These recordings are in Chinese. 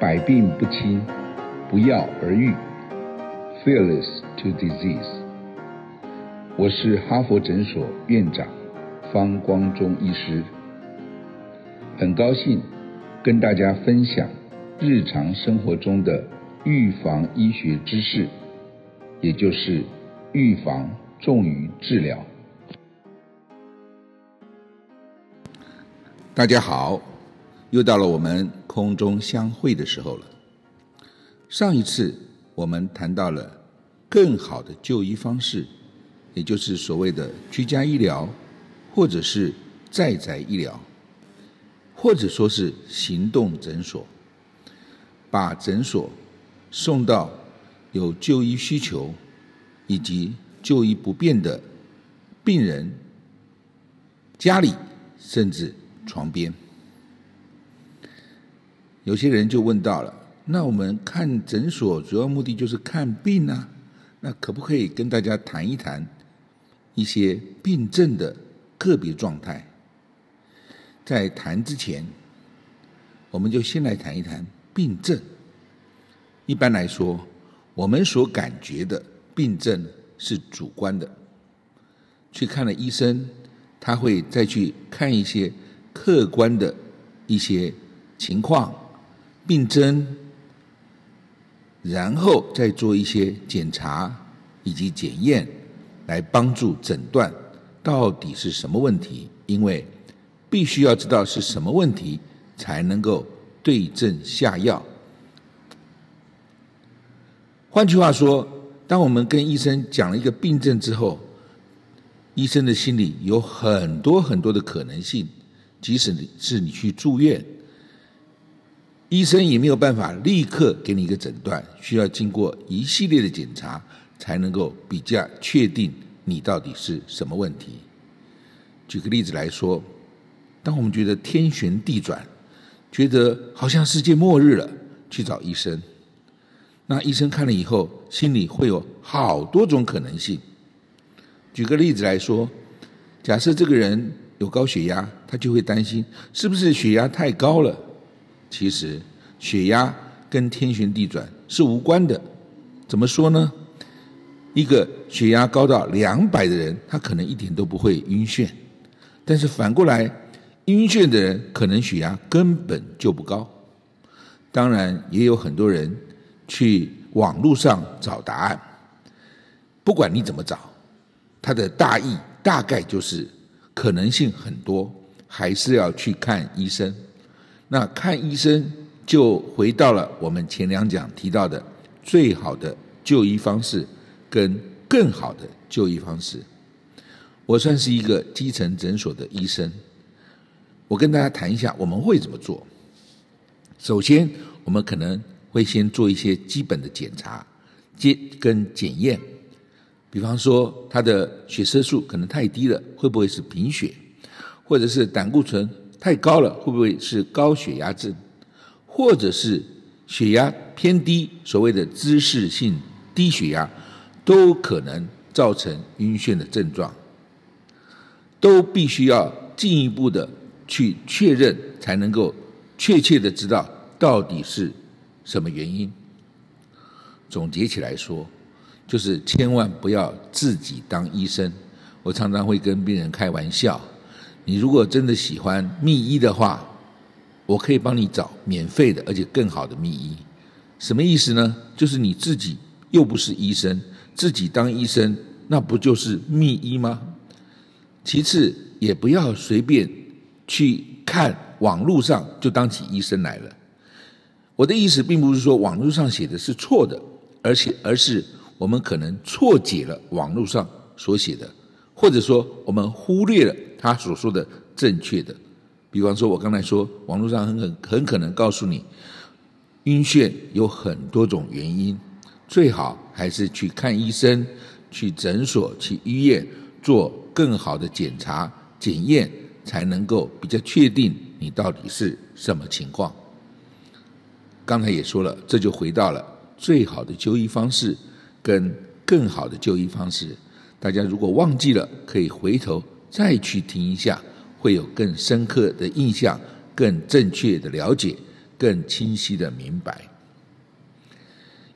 百病不侵，不药而愈，Fearless to disease。我是哈佛诊所院长方光中医师，很高兴跟大家分享日常生活中的预防医学知识，也就是预防重于治疗。大家好，又到了我们空中相会的时候了。上一次我们谈到了更好的就医方式，也就是所谓的居家医疗，或者是在宅医疗，或者说是行动诊所，把诊所送到有就医需求以及就医不便的病人家里，甚至。床边，有些人就问到了：那我们看诊所主要目的就是看病啊？那可不可以跟大家谈一谈一些病症的个别状态？在谈之前，我们就先来谈一谈病症。一般来说，我们所感觉的病症是主观的，去看了医生，他会再去看一些。客观的一些情况、病征，然后再做一些检查以及检验，来帮助诊断到底是什么问题。因为必须要知道是什么问题，才能够对症下药。换句话说，当我们跟医生讲了一个病症之后，医生的心里有很多很多的可能性。即使你是你去住院，医生也没有办法立刻给你一个诊断，需要经过一系列的检查，才能够比较确定你到底是什么问题。举个例子来说，当我们觉得天旋地转，觉得好像世界末日了，去找医生，那医生看了以后，心里会有好多种可能性。举个例子来说，假设这个人。有高血压，他就会担心是不是血压太高了。其实血压跟天旋地转是无关的。怎么说呢？一个血压高到两百的人，他可能一点都不会晕眩。但是反过来，晕眩的人可能血压根本就不高。当然，也有很多人去网络上找答案。不管你怎么找，他的大意大概就是。可能性很多，还是要去看医生。那看医生就回到了我们前两讲提到的最好的就医方式跟更好的就医方式。我算是一个基层诊所的医生，我跟大家谈一下我们会怎么做。首先，我们可能会先做一些基本的检查、接跟检验。比方说，他的血色素可能太低了，会不会是贫血？或者是胆固醇太高了，会不会是高血压症？或者是血压偏低，所谓的姿势性低血压，都可能造成晕眩的症状，都必须要进一步的去确认，才能够确切的知道到底是什么原因。总结起来说。就是千万不要自己当医生。我常常会跟病人开玩笑：你如果真的喜欢密医的话，我可以帮你找免费的，而且更好的密医。什么意思呢？就是你自己又不是医生，自己当医生，那不就是密医吗？其次，也不要随便去看网络上就当起医生来了。我的意思并不是说网络上写的是错的，而且而是。我们可能错解了网络上所写的，或者说我们忽略了他所说的正确的。比方说，我刚才说网络上很很很可能告诉你，晕眩有很多种原因，最好还是去看医生，去诊所、去医院做更好的检查检验，才能够比较确定你到底是什么情况。刚才也说了，这就回到了最好的就医方式。跟更好的就医方式，大家如果忘记了，可以回头再去听一下，会有更深刻的印象，更正确的了解，更清晰的明白。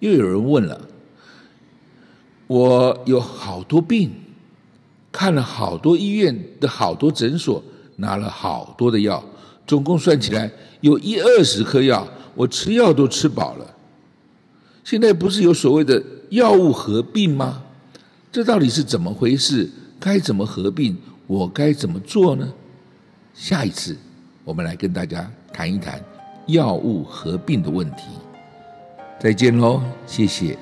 又有人问了：我有好多病，看了好多医院的好多诊所，拿了好多的药，总共算起来有一二十颗药，我吃药都吃饱了。现在不是有所谓的药物合并吗？这到底是怎么回事？该怎么合并？我该怎么做呢？下一次我们来跟大家谈一谈药物合并的问题。再见喽，谢谢。